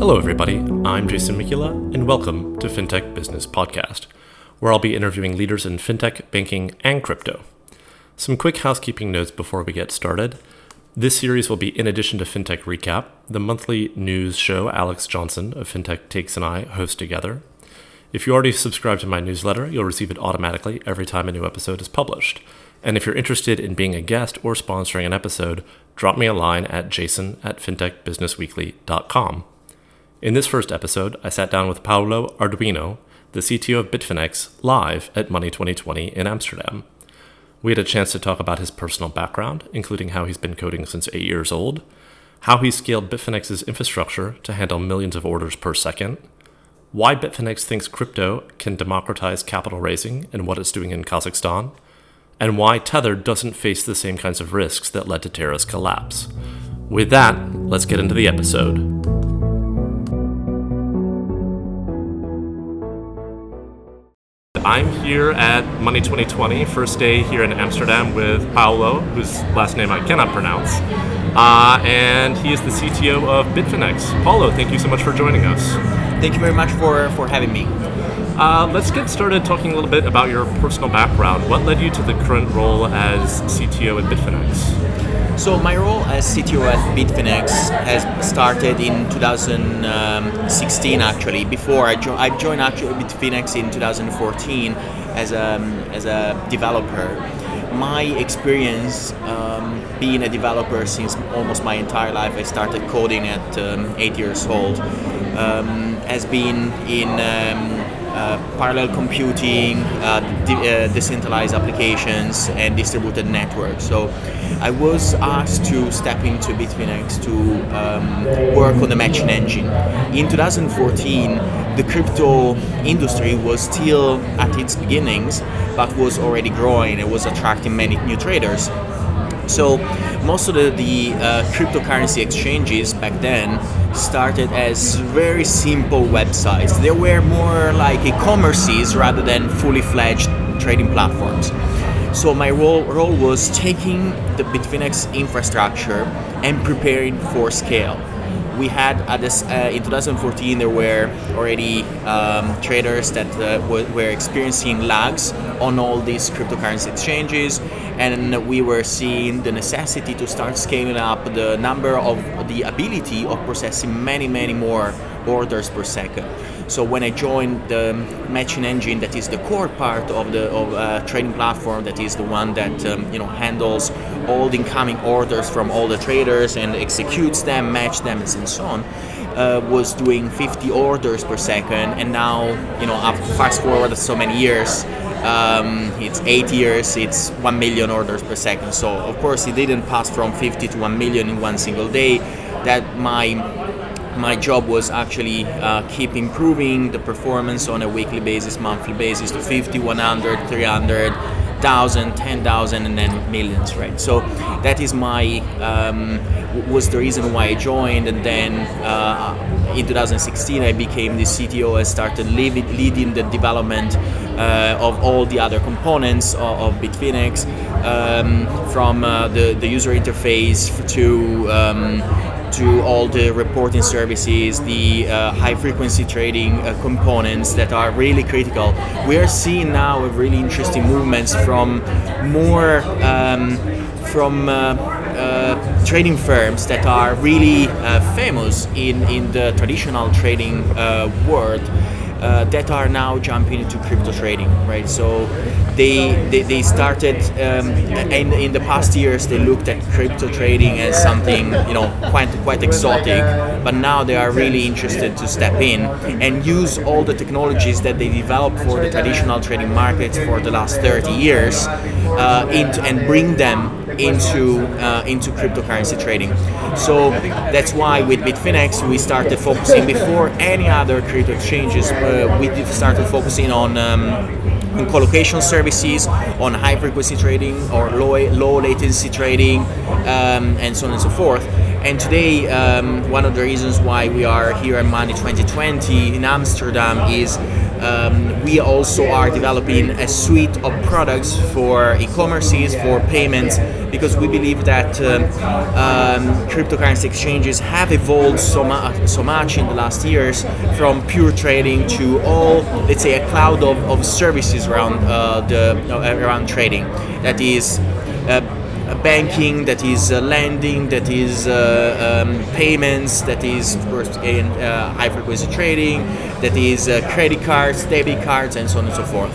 Hello, everybody. I'm Jason Mikula, and welcome to FinTech Business Podcast, where I'll be interviewing leaders in fintech, banking, and crypto. Some quick housekeeping notes before we get started. This series will be in addition to FinTech Recap, the monthly news show Alex Johnson of FinTech Takes and I host together. If you already subscribe to my newsletter, you'll receive it automatically every time a new episode is published. And if you're interested in being a guest or sponsoring an episode, drop me a line at jason at fintechbusinessweekly.com. In this first episode, I sat down with Paolo Ardoino, the CTO of Bitfinex, live at Money 2020 in Amsterdam. We had a chance to talk about his personal background, including how he's been coding since eight years old, how he scaled Bitfinex's infrastructure to handle millions of orders per second, why Bitfinex thinks crypto can democratize capital raising and what it's doing in Kazakhstan, and why Tether doesn't face the same kinds of risks that led to Terra's collapse. With that, let's get into the episode. I'm here at Money 2020, first day here in Amsterdam with Paolo, whose last name I cannot pronounce. Uh, and he is the CTO of Bitfinex. Paolo, thank you so much for joining us. Thank you very much for, for having me. Uh, let's get started talking a little bit about your personal background. What led you to the current role as CTO at Bitfinex? So my role as CTO at Bitfinex has started in 2016 actually. Before I, jo- I joined actually Bitfinex in 2014 as a, as a developer. My experience um, being a developer since almost my entire life, I started coding at um, eight years old um, has been in um, parallel computing, uh, de- uh, decentralized applications, and distributed networks. So I was asked to step into Bitfinex to um, work on the matching engine. In 2014, the crypto industry was still at its beginnings, but was already growing. It was attracting many new traders. So most of the, the uh, cryptocurrency exchanges back then started as very simple websites. They were more like e-commerces rather than fully fledged trading platforms. So my role, role was taking the Bitfinex infrastructure and preparing for scale. We had at this uh, in 2014 there were already um, traders that uh, were experiencing lags on all these cryptocurrency exchanges, and we were seeing the necessity to start scaling up the number of the ability of processing many many more orders per second. So when I joined the matching engine, that is the core part of the of, uh, trading platform, that is the one that um, you know handles all the incoming orders from all the traders and executes them, match them, and so on. Uh, was doing 50 orders per second, and now you know, fast forward so many years, um, it's eight years, it's 1 million orders per second. So, of course, it didn't pass from 50 to 1 million in one single day. That my my job was actually uh, keep improving the performance on a weekly basis, monthly basis to 50, 100, 300, 1,000, 10,000, and then millions, right? So that is my um, was the reason why I joined, and then uh, in 2016 I became the CTO. I started leading, leading the development uh, of all the other components of, of Bitfinex, um, from uh, the the user interface to um, to all the reporting services, the uh, high frequency trading uh, components that are really critical. We are seeing now really interesting movements from more um, from uh, uh trading firms that are really uh, famous in, in the traditional trading uh, world. Uh, that are now jumping into crypto trading, right? So they they, they started um, in in the past years they looked at crypto trading as something you know quite quite exotic, but now they are really interested to step in and use all the technologies that they developed for the traditional trading markets for the last 30 years uh, into, and bring them into uh, into cryptocurrency trading. So that's why with Bitfinex we started focusing before any other crypto exchanges. Uh, we started focusing on. Um, on colocation services, on high frequency trading or low, low latency trading, um, and so on and so forth. And today, um, one of the reasons why we are here at Money 2020 in Amsterdam is um, we also are developing a suite of products for e-commerces, for payments, because we believe that um, um, cryptocurrency exchanges have evolved so, mu- so much in the last years from pure trading to all, let's say, a cloud of, of services around uh, the uh, around trading. That is. Banking, that is uh, lending, that is uh, um, payments, that is of course in high frequency trading, that is uh, credit cards, debit cards, and so on and so forth.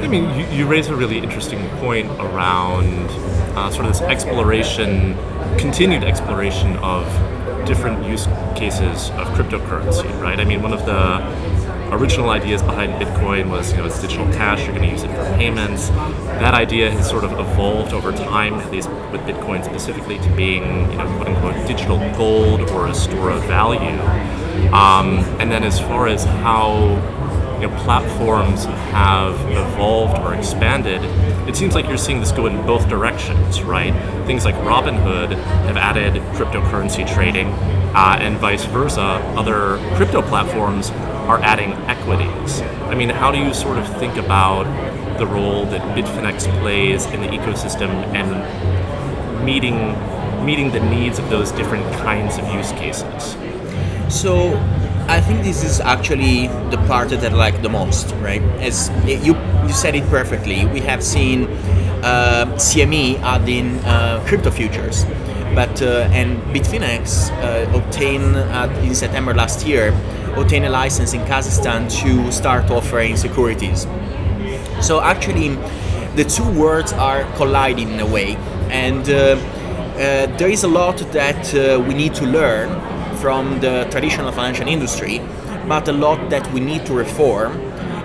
I mean, you, you raise a really interesting point around sort of this exploration, continued exploration of different use cases of cryptocurrency, right? I mean, one of the original ideas behind Bitcoin was, you know, it's digital cash, you're going to use it for payments. That idea has sort of evolved over time, at least with Bitcoin specifically, to being, you know, quote unquote, digital gold or a store of value. Um, and then as far as how you know, platforms have evolved or expanded, it seems like you're seeing this go in both directions, right? Things like Robinhood have added cryptocurrency trading, uh, and vice versa. Other crypto platforms are adding equities. I mean, how do you sort of think about the role that Bitfinex plays in the ecosystem and meeting meeting the needs of those different kinds of use cases? So I think this is actually the part that I like the most, right? As you you said it perfectly. We have seen uh, CME adding uh, crypto futures, but uh, and Bitfinex uh, obtained in September last year obtained a license in Kazakhstan to start offering securities. So actually, the two words are colliding in a way, and uh, uh, there is a lot that uh, we need to learn from the traditional financial industry, but a lot that we need to reform,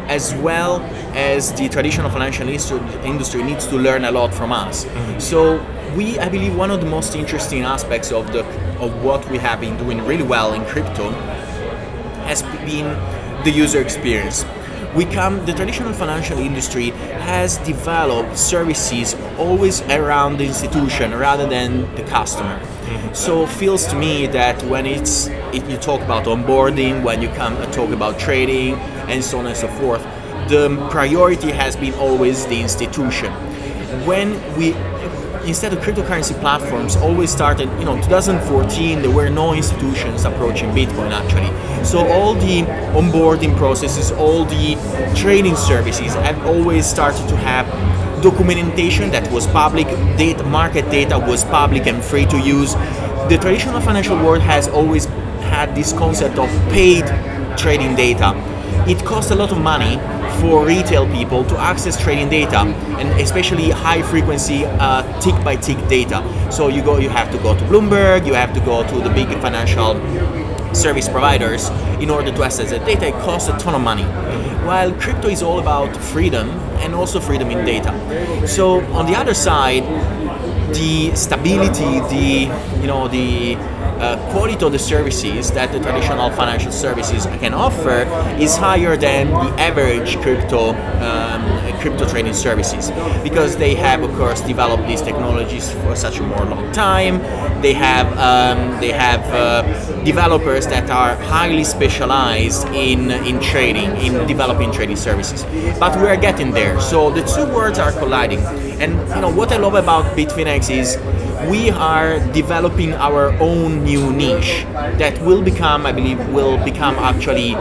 as well as the traditional financial industry needs to learn a lot from us. Mm-hmm. So we, I believe, one of the most interesting aspects of the of what we have been doing really well in crypto has been the user experience. We come, the traditional financial industry has developed services always around the institution rather than the customer. Mm-hmm. So feels to me that when it's if you talk about onboarding, when you come and talk about trading, and so on and so forth, the priority has been always the institution. When we instead of cryptocurrency platforms always started you know 2014 there were no institutions approaching bitcoin actually. So all the onboarding processes all the trading services have always started to have documentation that was public data market data was public and free to use. The traditional financial world has always had this concept of paid trading data. It costs a lot of money for retail people to access trading data and especially high frequency uh, tick by tick data. So you go, you have to go to Bloomberg, you have to go to the big financial service providers in order to access that data. It costs a ton of money. While crypto is all about freedom and also freedom in data. So on the other side, the stability, the you know the uh, quality of the services that the traditional financial services can offer is higher than the average crypto um, crypto trading services. Because they have of course developed these technologies for such a more long time. They have um, they have uh, developers that are highly specialized in in trading in developing trading services. But we are getting there. So the two worlds are colliding and you know what I love about Bitfinex is we are developing our own new niche that will become, I believe, will become actually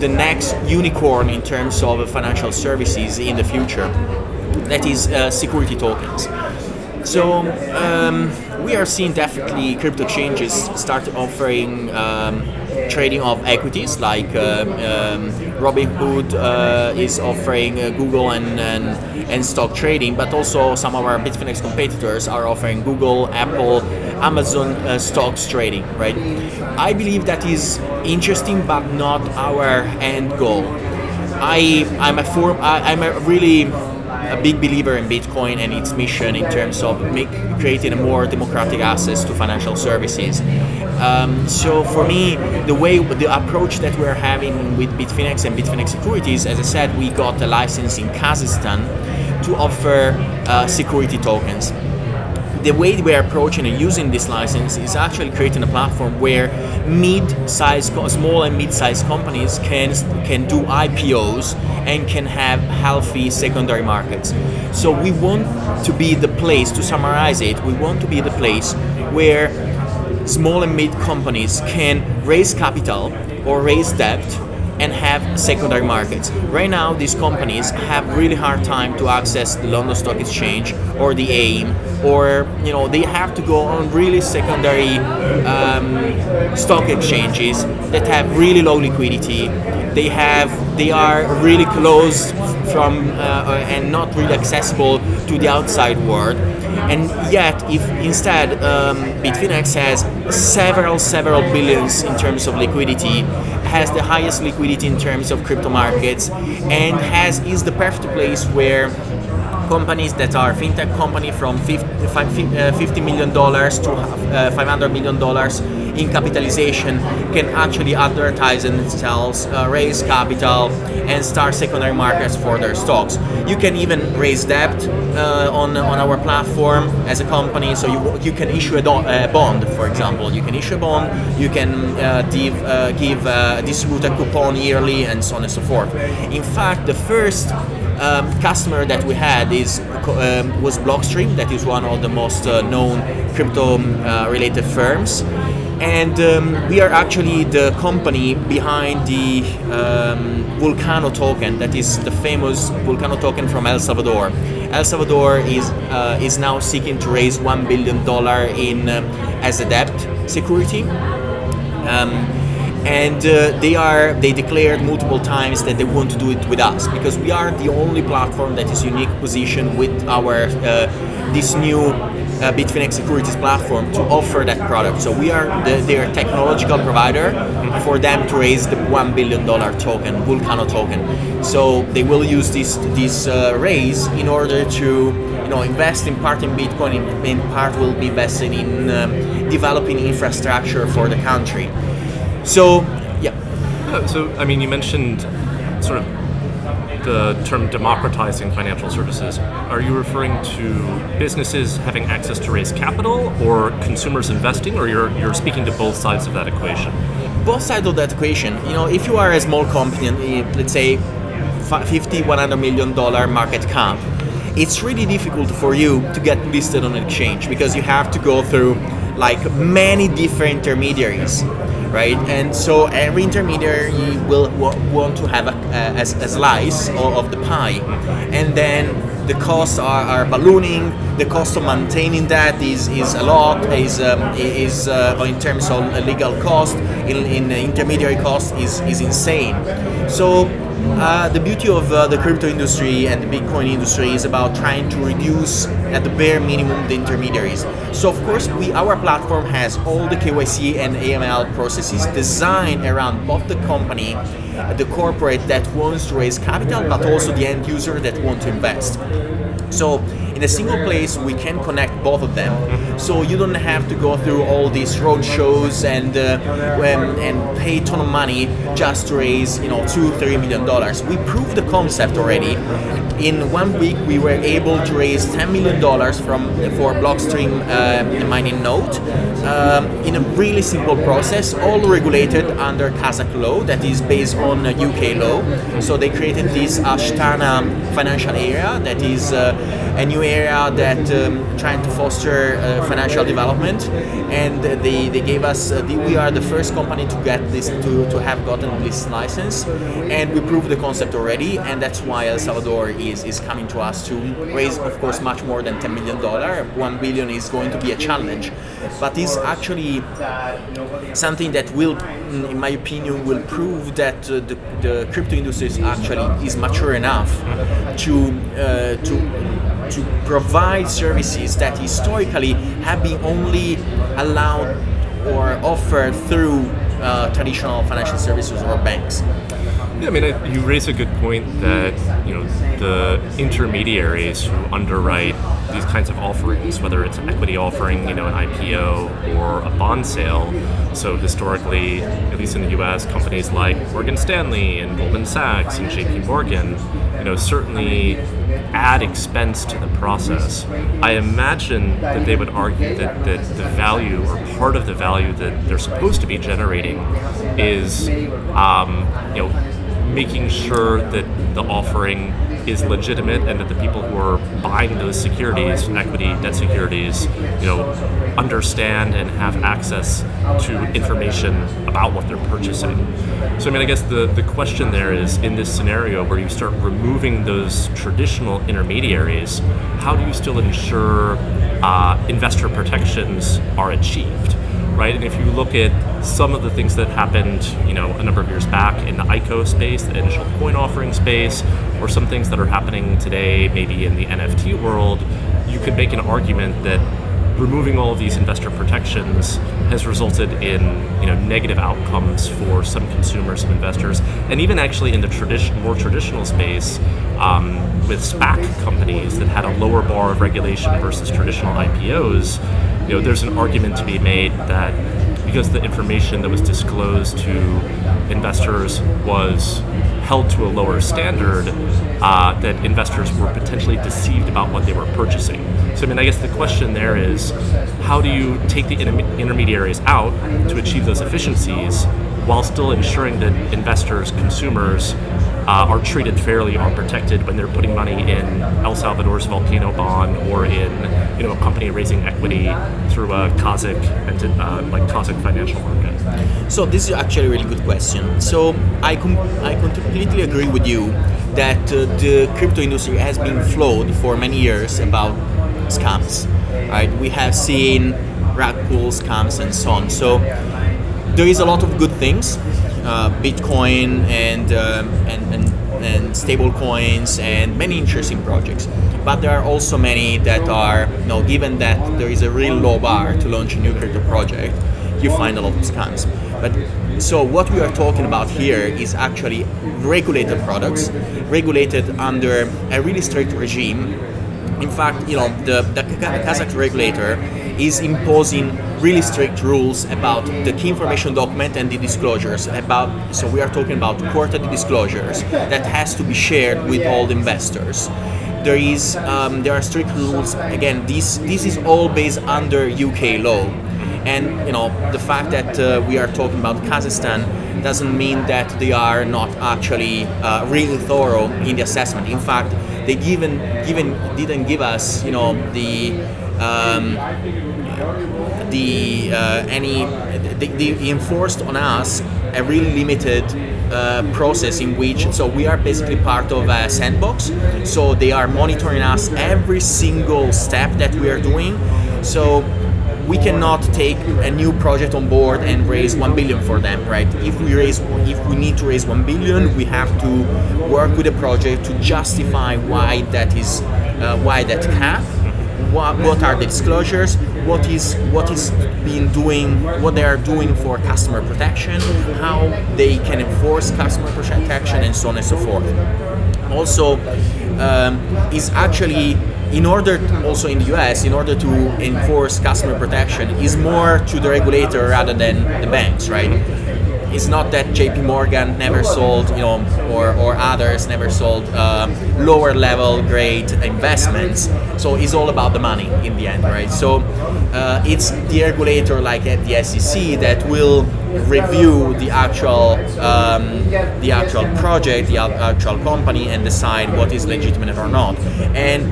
the next unicorn in terms of financial services in the future. That is uh, security tokens. So um, we are seeing definitely crypto changes start offering. Um, trading of equities like uh, um, Robinhood uh, is offering uh, Google and, and, and stock trading, but also some of our Bitfinex competitors are offering Google, Apple, Amazon uh, stocks trading. Right? I believe that is interesting, but not our end goal. I I'm a form I, I'm a really a big believer in Bitcoin and its mission in terms of make, creating a more democratic access to financial services. Um, so for me, the way, the approach that we're having with Bitfinex and Bitfinex Securities, as I said, we got a license in Kazakhstan to offer uh, security tokens. The way we're approaching and using this license is actually creating a platform where mid-sized, small and mid-sized companies can can do IPOs and can have healthy secondary markets. So we want to be the place to summarize it. We want to be the place where small and mid companies can raise capital or raise debt and have secondary markets. Right now, these companies have really hard time to access the London Stock Exchange or the AIM, or you know they have to go on really secondary um, stock exchanges that have really low liquidity. They have they are really closed from uh, and not really accessible to the outside world. And yet, if instead um, Bitfinex has several several billions in terms of liquidity, has the highest liquidity in terms of crypto markets, and has is the perfect place where companies that are fintech company from 50, uh, million dollars to uh, 500 million dollars in capitalization can actually advertise themselves, uh, raise capital, and start secondary markets for their stocks. You can even raise debt uh, on, on our platform as a company. So you, you can issue a, do- a bond, for example. You can issue a bond. You can uh, div, uh, give uh, distribute a coupon yearly, and so on and so forth. In fact, the first um, customer that we had is um, was Blockstream. That is one of the most uh, known crypto-related uh, firms, and um, we are actually the company behind the um, Vulcano token. That is the famous Vulcano token from El Salvador. El Salvador is uh, is now seeking to raise one billion dollar in uh, as a debt security. And uh, they are they declared multiple times that they want to do it with us because we are the only platform that is unique position with our uh, this new uh, Bitfinex Securities platform to offer that product. So we are the, their technological provider for them to raise the one billion dollar token, Vulcano token. So they will use this this uh, raise in order to you know invest in part in Bitcoin, in, in part will be invested in um, developing infrastructure for the country. So, yeah. yeah. So, I mean, you mentioned sort of the term democratizing financial services. Are you referring to businesses having access to raise capital or consumers investing, or you're, you're speaking to both sides of that equation? Both sides of that equation. You know, if you are a small company, eh, let's say 50, 100 million dollar market cap, it's really difficult for you to get listed on an exchange because you have to go through like many different intermediaries right? And so every intermediary will want to have a, a, a slice of the pie, and then the costs are, are ballooning. The cost of maintaining that is, is a lot. Is um, is uh, in terms of legal cost, in, in intermediary cost is is insane. So uh, the beauty of uh, the crypto industry and the Bitcoin industry is about trying to reduce at the bare minimum the intermediaries. So of course, we our platform has all the KYC and AML processes designed around both the company, the corporate that wants to raise capital, but also the end user that wants to invest. So in a single place, we can connect both of them. So you don't have to go through all these road shows and uh, and pay a ton of money just to raise you know two three million dollars. We proved the concept already. In one week, we were able to raise ten million dollars from for Blockstream uh, mining node um, in a really simple process, all regulated under Kazakh law that is based on UK law. So they created this Astana financial area that is uh, a new area that um, trying to foster uh, financial development, and they, they gave us uh, the, we are the first company to get this to, to have gotten this license, and we proved the concept already, and that's why El Salvador is is coming to us to raise, of course, much more than 10 million dollar. One billion is going to be a challenge, but it's actually something that will, in my opinion, will prove that uh, the, the crypto industry is actually is mature enough to uh, to to provide services that historically have been only allowed or offered through uh, traditional financial services or banks. Yeah, I mean, I, you raise a good point that you know the intermediaries who underwrite these kinds of offerings, whether it's an equity offering, you know, an IPO or a bond sale. So historically, at least in the U.S., companies like Morgan Stanley and Goldman Sachs and J.P. Morgan, you know, certainly add expense to the process. I imagine that they would argue that, that the value or part of the value that they're supposed to be generating is, um, you know, making sure that the offering is legitimate and that the people who are buying those securities, equity, debt securities, you know, understand and have access to information about what they're purchasing. So I mean I guess the, the question there is in this scenario where you start removing those traditional intermediaries, how do you still ensure uh, investor protections are achieved? Right? And if you look at some of the things that happened, you know, a number of years back in the ICO space, the initial coin offering space, or some things that are happening today, maybe in the NFT world, you could make an argument that removing all of these investor protections has resulted in you know negative outcomes for some consumers, some investors, and even actually in the tradition, more traditional space um, with SPAC companies that had a lower bar of regulation versus traditional IPOs you know, there's an argument to be made that because the information that was disclosed to investors was held to a lower standard, uh, that investors were potentially deceived about what they were purchasing. So, I mean, I guess the question there is how do you take the inter- intermediaries out to achieve those efficiencies while still ensuring that investors, consumers, uh, are treated fairly, are protected when they're putting money in El Salvador's volcano bond or in you know a company raising equity through a Kazakh uh, like Kazakh financial market. So this is actually a really good question. So I com- I completely agree with you that uh, the crypto industry has been flawed for many years about scams. Right, we have seen rug pulls, scams and so on. So there is a lot of good things Bitcoin and, um, and, and, and stable coins and many interesting projects. But there are also many that are, you know, given that there is a really low bar to launch a new crypto project, you find a lot of scams. But so what we are talking about here is actually regulated products, regulated under a really strict regime. In fact, you know, the, the Kazakh regulator is imposing really strict rules about the key information document and the disclosures about so we are talking about quarterly disclosures that has to be shared with all the investors. There is um, there are strict rules again this this is all based under UK law. And you know the fact that uh, we are talking about Kazakhstan doesn't mean that they are not actually uh, really thorough in the assessment. In fact they given given didn't give us you know the um, the uh, any they, enforced on us a really limited uh, process in which so we are basically part of a sandbox. So they are monitoring us every single step that we are doing. So we cannot take a new project on board and raise 1 billion for them right? If we raise if we need to raise 1 billion we have to work with a project to justify why that is uh, why that cap what, what are the disclosures, what is what is being doing, what they are doing for customer protection, how they can enforce customer protection, and so on and so forth. Also, um, is actually in order also in the US, in order to enforce customer protection, is more to the regulator rather than the banks, right? It's not that JP Morgan never sold, you know, or, or others never sold uh, lower level grade investments. So it's all about the money in the end, right? So uh, it's the regulator like at the SEC that will review the actual um, the actual project, the actual company, and decide what is legitimate or not. And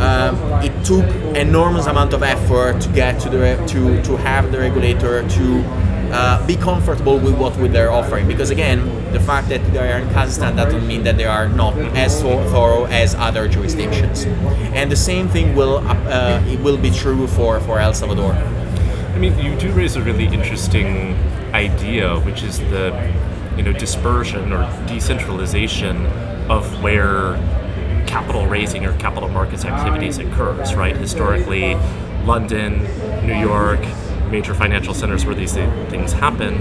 um, it took enormous amount of effort to get to the to to have the regulator to uh, be comfortable with what they're offering. Because again, the fact that they are in Kazakhstan doesn't mean that they are not as thorough as other jurisdictions. And the same thing will uh, it will be true for, for El Salvador. I mean, you do raise a really interesting idea, which is the you know dispersion or decentralization of where capital raising or capital markets activities occurs. Right, historically, London, New York, major financial centers where these things happen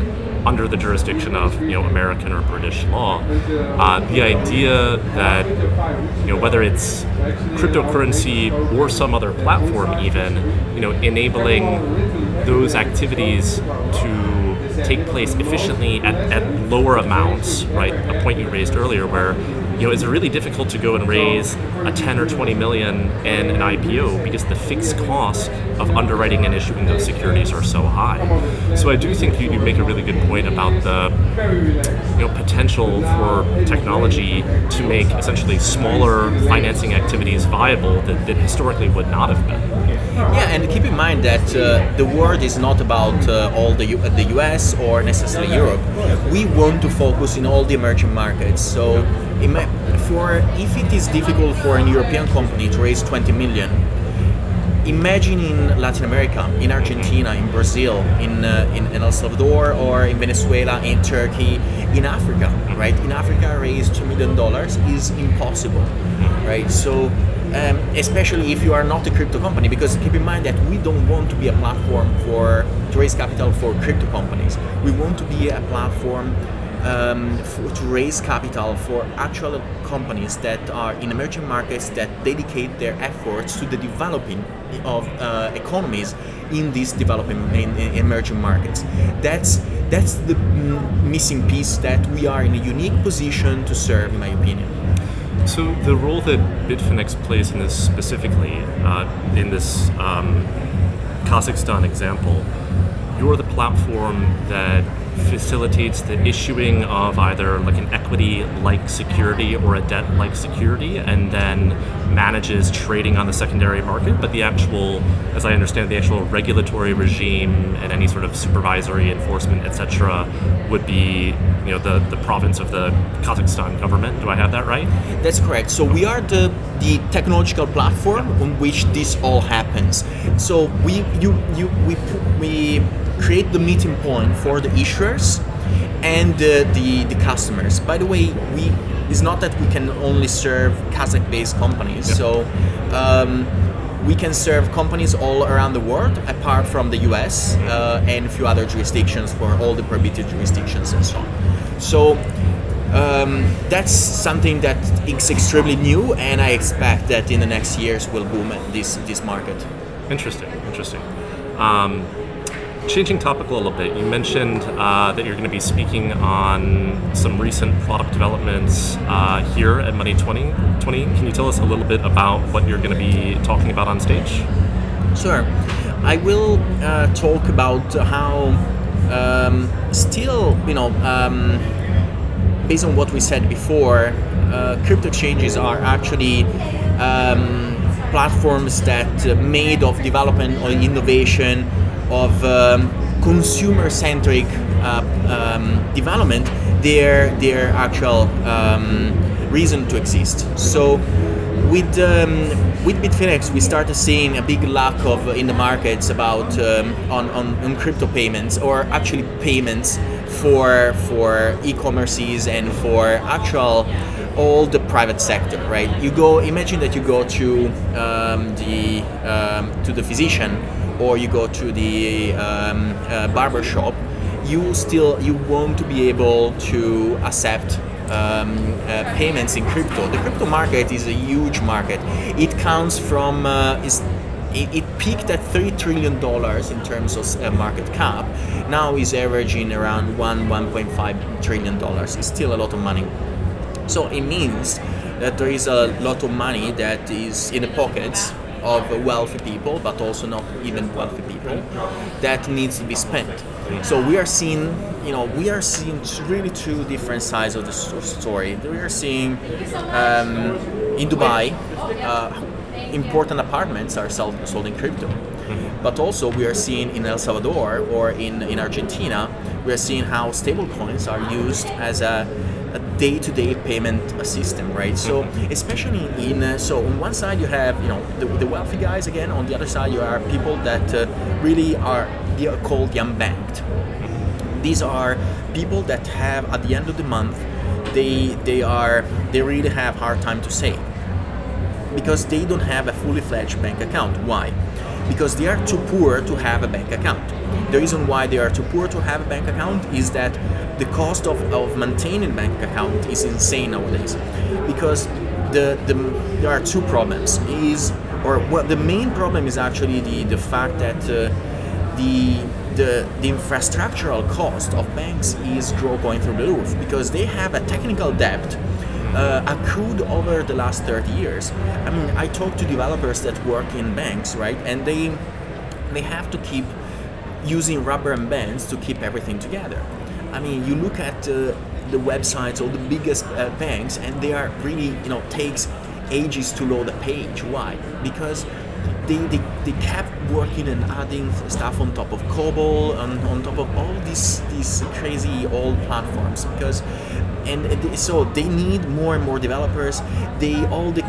under the jurisdiction of you know American or British law. Uh, the idea that you know whether it's cryptocurrency or some other platform, even you know enabling those activities to take place efficiently at, at lower amounts, right? A point you raised earlier where you know, is it really difficult to go and raise a 10 or 20 million in an IPO because the fixed costs of underwriting and issuing those securities are so high. So I do think you, you make a really good point about the you know potential for technology to make essentially smaller financing activities viable that, that historically would not have been. Yeah, and keep in mind that uh, the world is not about uh, all the U- the US or necessarily Europe. We want to focus in all the emerging markets. So, for if it is difficult for an European company to raise 20 million, imagine in Latin America, in Argentina, in Brazil, in, uh, in, in El Salvador, or in Venezuela, in Turkey, in Africa, right? In Africa, raise two million dollars is impossible, right? So, um, especially if you are not a crypto company, because keep in mind that we don't want to be a platform for to raise capital for crypto companies. We want to be a platform um, for, to raise capital for actual companies that are in emerging markets that dedicate their efforts to the developing of uh, economies in these developing in, in emerging markets. That's that's the missing piece that we are in a unique position to serve, in my opinion. So the role that Bitfinex plays in this specifically, uh, in this um, Kazakhstan example, you're the platform that facilitates the issuing of either like an equity like security or a debt like security and then manages trading on the secondary market. But the actual as i understand the actual regulatory regime and any sort of supervisory enforcement etc would be you know the, the province of the kazakhstan government. Do i have that right? That's correct. So we are the the technological platform on which this all happens. So we you you we we create the meeting point for the issuers and uh, the the customers. By the way, we it's not that we can only serve Kazakh-based companies. Yeah. So. Um, we can serve companies all around the world, apart from the US uh, and a few other jurisdictions for all the prohibited jurisdictions and so on. So um, that's something that is extremely new, and I expect that in the next years will boom this this market. Interesting, interesting. Um, Changing topic a little bit, you mentioned uh, that you're going to be speaking on some recent product developments uh, here at Money 2020. Can you tell us a little bit about what you're going to be talking about on stage? Sure. I will uh, talk about how um, still, you know, um, based on what we said before, uh, crypto changes are actually um, platforms that uh, made of development or innovation of um, consumer-centric uh, um, development their their actual um, reason to exist. So with um, with Bitfinex, we started seeing a big lack of in the markets about um, on, on, on crypto payments or actually payments for for e-commerces and for actual all the private sector, right? You go imagine that you go to um, the um, to the physician or you go to the um, uh, barber shop, you still you want to be able to accept um, uh, payments in crypto. The crypto market is a huge market. It counts from uh, is it, peaked at three trillion dollars in terms of uh, market cap. Now is averaging around one 1.5 trillion dollars. It's still a lot of money. So it means that there is a lot of money that is in the pockets of wealthy people, but also not even wealthy people, that needs to be spent. So we are seeing, you know, we are seeing really two different sides of the story. We are seeing um, in Dubai, uh, important apartments are sold, sold in crypto. But also we are seeing in El Salvador or in, in Argentina, we are seeing how stable coins are used as a a day-to-day payment system, right? So mm-hmm. especially in uh, so on one side you have you know the, the, wealthy guys again. On the other side you are people that uh, really are they are called the unbanked. These are people that have at the end of the month they they are they really have hard time to save because they don't have a fully fledged bank account. Why? Because they are too poor to have a bank account. The reason why they are too poor to have a bank account is that the cost of, of maintaining bank account is insane nowadays. Because the, the there are two problems. Is or well, the main problem is actually the, the fact that uh, the the, the infrastructural cost of banks is grow, going through the roof because they have a technical debt uh, accrued over the last 30 years. I mean, I talk to developers that work in banks, right, and they they have to keep using rubber and bands to keep everything together. I mean, you look at uh, the websites of the biggest uh, banks, and they are really, you know, takes ages to load a page. Why? Because they, they, they kept working and adding stuff on top of COBOL and on top of all these these crazy old platforms because and so they need more and more developers. They all the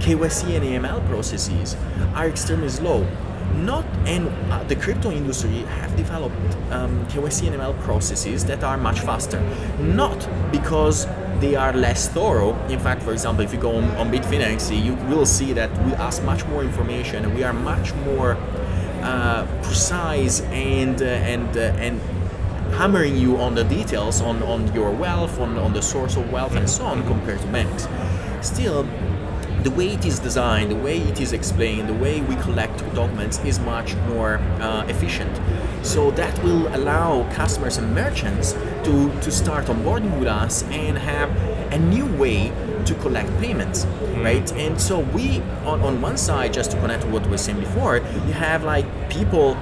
KYC and AML processes are extremely slow not and uh, the crypto industry have developed um, KYC and ML processes that are much faster. Not because they are less thorough. In fact, for example, if you go on, on Bitfinex, you will see that we ask much more information. We are much more uh, precise and uh, and uh, and hammering you on the details on, on your wealth, on, on the source of wealth, and so on compared to banks. Still, the way it is designed, the way it is explained, the way we collect documents is much more uh, efficient. So that will allow customers and merchants to, to start onboarding with us and have a new way to collect payments, mm. right? And so we, on, on one side, just to connect to what we were saying before, you have like people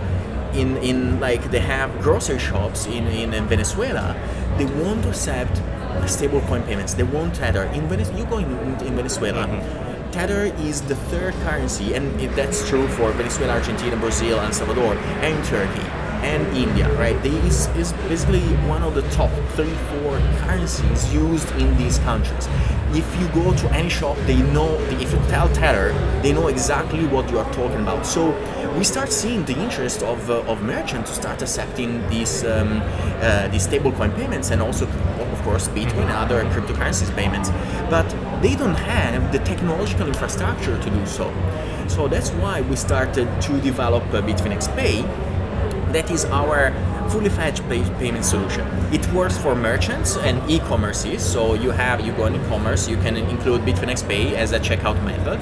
in, in like they have grocery shops in, in, in Venezuela, they want to accept stablecoin payments. They want Tether. In Venezuela, you go in, in Venezuela, mm-hmm Tether is the third currency, and that's true for Venezuela, Argentina, Brazil, and Salvador, and Turkey, and India, right? This is basically one of the top three, four currencies used in these countries. If you go to any shop, they know, if you tell Tether, they know exactly what you are talking about. So we start seeing the interest of, uh, of merchants to start accepting these, um, uh, these stablecoin payments and also of course, Bitcoin and other cryptocurrencies payments, but they don't have the technological infrastructure to do so. So that's why we started to develop uh, Bitfinex Pay. That is our fully fledged pay- payment solution. It works for merchants and e-commerces. So you have you go on e-commerce, you can include Bitfinex Pay as a checkout method,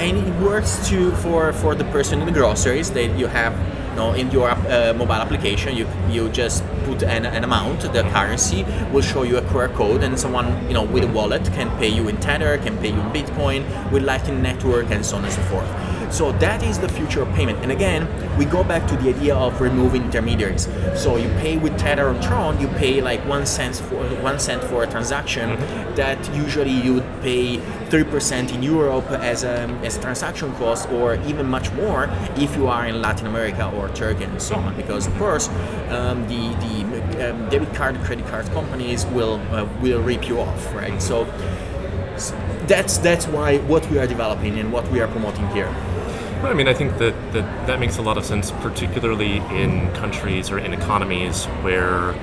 and it works too for for the person in the groceries that you have know, in your uh, mobile application, you you just put an, an amount, the currency will show you a QR code, and someone you know with a wallet can pay you in Tether, can pay you in Bitcoin, with Lightning Network, and so on and so forth. So that is the future of payment. And again, we go back to the idea of removing intermediaries. So you pay with Tether or Tron, you pay like one cent for one cent for a transaction mm-hmm. that usually you would pay three percent in Europe as a as a transaction cost, or even much more if you are in Latin America or Turkey and so on. Because of course, um, the the um, debit card, credit card companies will uh, will rip you off, right? So that's that's why what we are developing and what we are promoting here. I mean, I think that, that that makes a lot of sense, particularly in countries or in economies where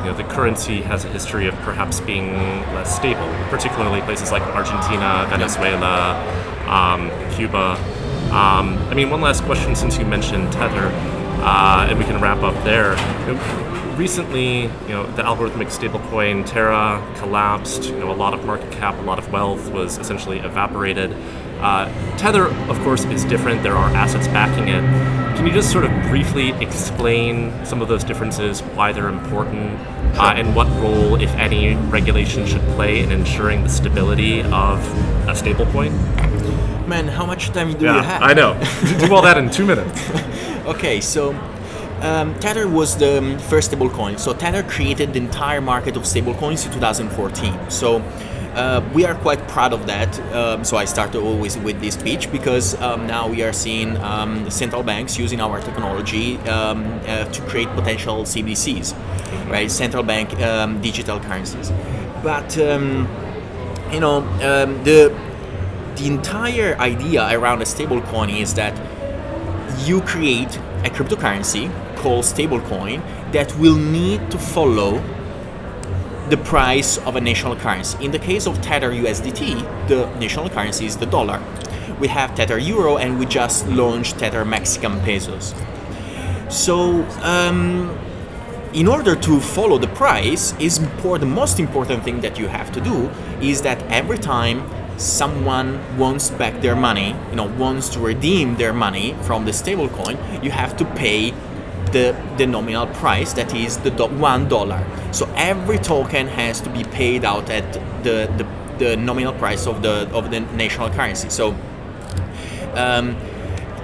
you know the currency has a history of perhaps being less stable, particularly places like Argentina, Venezuela, um, Cuba. Um, I mean, one last question since you mentioned Tether, uh, and we can wrap up there. You know, recently, you know, the algorithmic stablecoin Terra collapsed. You know, a lot of market cap, a lot of wealth was essentially evaporated. Uh, Tether, of course, is different. There are assets backing it. Can you just sort of briefly explain some of those differences, why they're important, uh, and what role, if any, regulation should play in ensuring the stability of a stablecoin? Man, how much time do yeah, you have? I know. do all that in two minutes. okay, so um, Tether was the first stablecoin. So Tether created the entire market of stablecoins in 2014. So uh, we are quite proud of that. Um, so I started always with this pitch because um, now we are seeing um, central banks using our technology um, uh, to create potential CBDCs, right? Central bank um, digital currencies. But um, you know the the entire idea around a stablecoin is that you create a cryptocurrency called stablecoin that will need to follow the price of a national currency. In the case of Tether USDT, the national currency is the dollar. We have Tether Euro and we just launched Tether Mexican Pesos. So, um, in order to follow the price, is the most important thing that you have to do is that every time someone wants back their money, you know, wants to redeem their money from the stablecoin, you have to pay the, the nominal price, that is the one dollar. So every token has to be paid out at the, the the nominal price of the of the national currency. So. Um,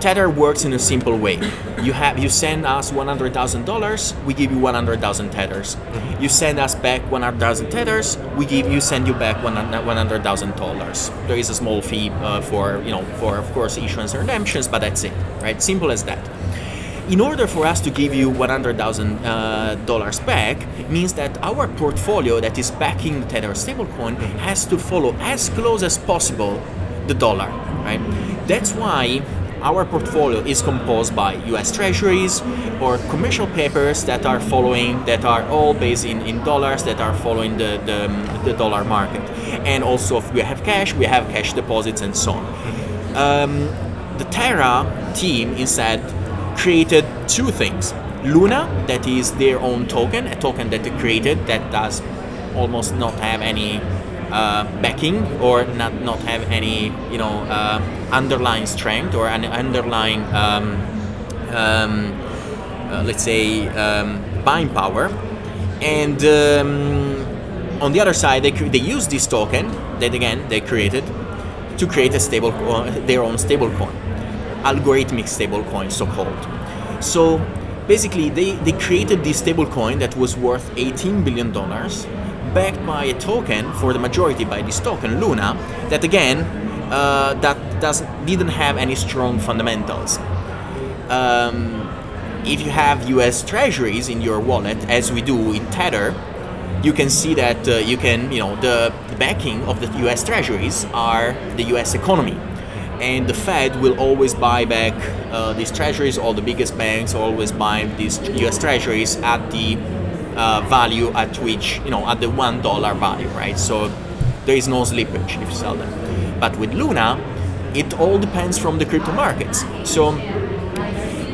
Tether works in a simple way. You have you send us one hundred thousand dollars, we give you one hundred thousand tethers. You send us back one hundred thousand tethers, we give you send you back one hundred thousand dollars. There is a small fee uh, for you know for of course issuance and redemptions, but that's it, right? Simple as that. In order for us to give you one hundred thousand uh, dollars back, means that our portfolio that is backing the Tether stablecoin has to follow as close as possible the dollar, right? That's why our portfolio is composed by US treasuries or commercial papers that are following, that are all based in, in dollars, that are following the, the, the dollar market. And also, if we have cash, we have cash deposits and so on. Um, the Terra team instead created two things. Luna, that is their own token, a token that they created that does almost not have any uh, backing or not not have any you know uh, underlying strength or an underlying um, um, uh, let's say um, buying power and um, on the other side they, they use this token that again they created to create a stable uh, their own stable coin algorithmic stablecoin, so called so basically they, they created this stablecoin that was worth 18 billion dollars backed by a token for the majority by this token Luna that again uh, that doesn't, didn't have any strong fundamentals. Um, if you have U.S. Treasuries in your wallet, as we do in Tether, you can see that uh, you can you know the, the backing of the U.S. Treasuries are the U.S. economy and the Fed will always buy back uh, these treasuries. All the biggest banks always buy these U.S. treasuries at the uh, value at which you know at the one dollar value, right? So there is no slippage if you sell them. But with Luna, it all depends from the crypto markets. So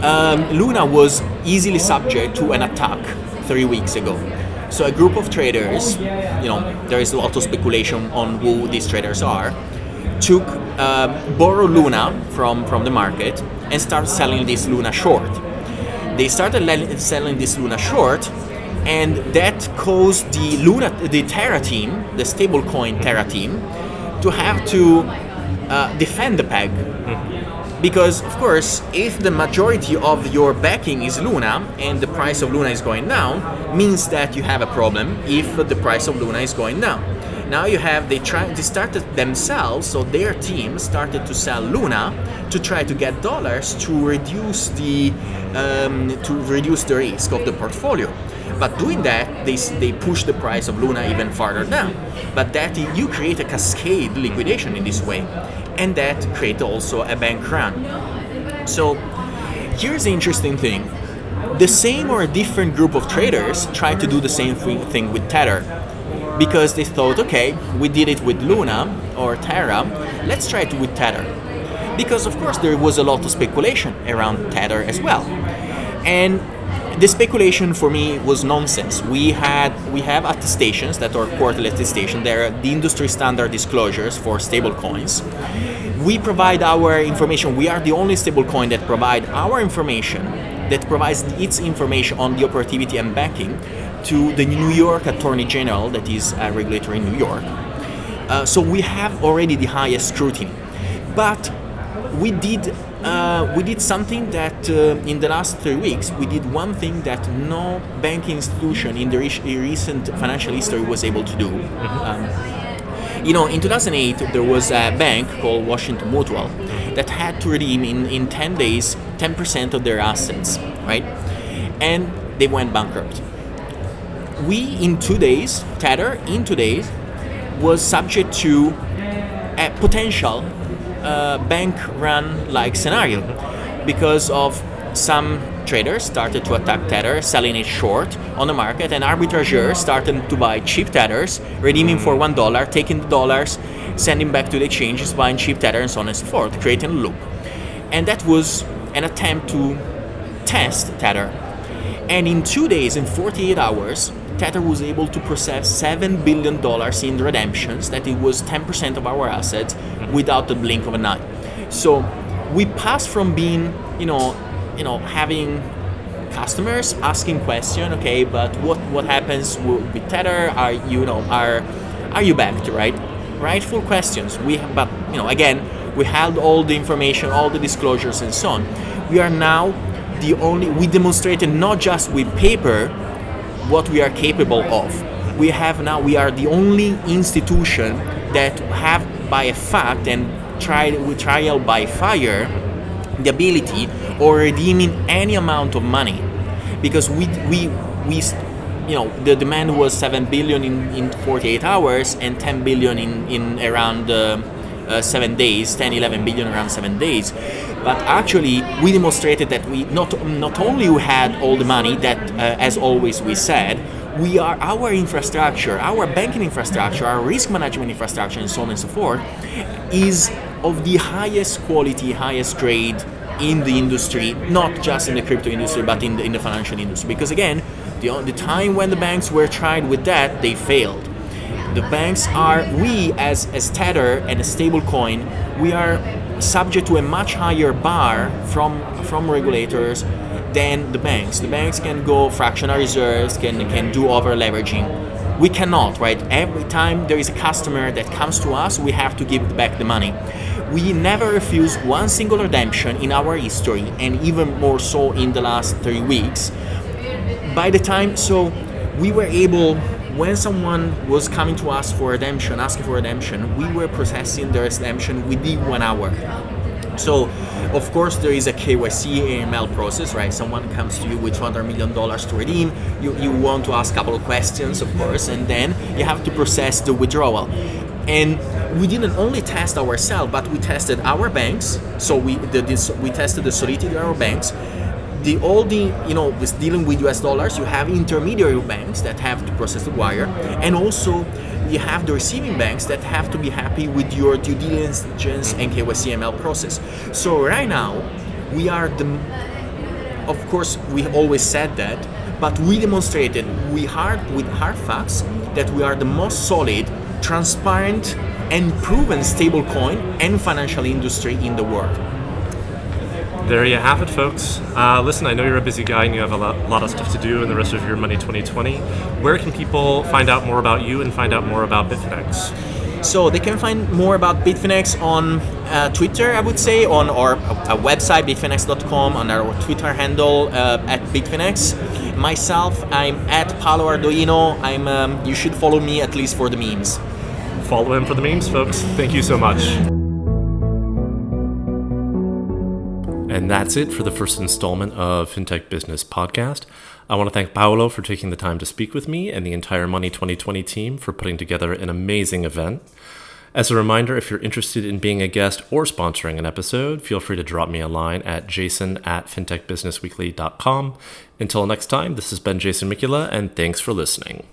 um, Luna was easily subject to an attack three weeks ago. So a group of traders, you know, there is a lot of speculation on who these traders are, took uh, borrow Luna from from the market and start selling this Luna short. They started selling this Luna short and that caused the Luna, the Terra team, the stablecoin Terra team, to have to uh, defend the peg. Mm-hmm. Because of course, if the majority of your backing is Luna and the price of Luna is going down, means that you have a problem if the price of Luna is going down. Now you have they try they started themselves, so their team started to sell Luna to try to get dollars to reduce the um, to reduce the risk of the portfolio. But doing that, they, they push the price of Luna even farther down. But that you create a cascade liquidation in this way, and that creates also a bank run. So here's the interesting thing: the same or a different group of traders try to do the same thing with Tether, because they thought, okay, we did it with Luna or Terra, let's try it with Tether. Because of course there was a lot of speculation around Tether as well, and the speculation for me was nonsense. We had we have attestations that are quarterly attestations. They're the industry standard disclosures for stablecoins. We provide our information. We are the only stablecoin that provide our information that provides its information on the operativity and backing to the New York Attorney General, that is a regulator in New York. Uh, so we have already the highest scrutiny, but we did uh, we did something that uh, in the last three weeks we did one thing that no banking institution in the re- recent financial history was able to do. Mm-hmm. Um, you know, in 2008 there was a bank called Washington Mutual that had to redeem in, in 10 days 10% of their assets, right? And they went bankrupt. We in two days, Tether in two days was subject to a potential uh, bank run like scenario because of some traders started to attack Tether, selling it short on the market, and arbitrageurs started to buy cheap Tethers, redeeming for one dollar, taking the dollars, sending back to the exchanges, buying cheap Tether, and so on and so forth, creating a loop. And that was an attempt to test Tether. And in two days, in 48 hours, Tether was able to process $7 billion in redemptions, that it was 10% of our assets, without the blink of an eye. So we passed from being, you know, you know, having customers asking question, okay, but what what happens with Tether? Are you know are are you backed, right? rightful questions. We but you know, again, we had all the information, all the disclosures, and so on. We are now the only. We demonstrated not just with paper what we are capable of. We have now. We are the only institution that have, by a fact and tried with trial by fire, the ability or redeeming any amount of money, because we we we you know the demand was 7 billion in, in 48 hours and 10 billion in, in around uh, uh, 7 days 10 11 billion around 7 days but actually we demonstrated that we not not only we had all the money that uh, as always we said we are our infrastructure our banking infrastructure our risk management infrastructure and so on and so forth is of the highest quality highest grade in the industry not just in the crypto industry but in the, in the financial industry because again the, the time when the banks were tried with that, they failed. The banks are, we as, a Tether and a stable coin, we are subject to a much higher bar from, from regulators than the banks. The banks can go fractional reserves, can, can do over leveraging. We cannot, right? Every time there is a customer that comes to us, we have to give back the money. We never refuse one single redemption in our history, and even more so in the last three weeks by the time so we were able when someone was coming to us for redemption asking for redemption we were processing the redemption within one hour. So of course there is a KYC AML process right? Someone comes to you with 200 million dollars to redeem. You, you want to ask a couple of questions of course and then you have to process the withdrawal. And we didn't only test ourselves but we tested our banks. So we the, this, we tested the solidity of our banks the all the you know with dealing with US dollars, you have intermediary banks that have to process the wire, and also you have the receiving banks that have to be happy with your due diligence and KYC AML process. So right now, we are the of course we always said that, but we demonstrated we hard with hard facts that we are the most solid, transparent, and proven stablecoin and financial industry in the world there you have it, folks. Uh, listen, I know you're a busy guy and you have a lot, lot, of stuff to do in the rest of your Money 2020. Where can people find out more about you and find out more about Bitfinex? So they can find more about Bitfinex on uh, Twitter, I would say, on our uh, website bitfinex.com, on our Twitter handle uh, at Bitfinex. Myself, I'm at Paolo Ardoino. I'm. Um, you should follow me at least for the memes. Follow him for the memes, folks. Thank you so much. And that's it for the first installment of FinTech Business Podcast. I want to thank Paolo for taking the time to speak with me and the entire Money 2020 team for putting together an amazing event. As a reminder, if you're interested in being a guest or sponsoring an episode, feel free to drop me a line at jason at fintechbusinessweekly.com. Until next time, this has been Jason Mikula, and thanks for listening.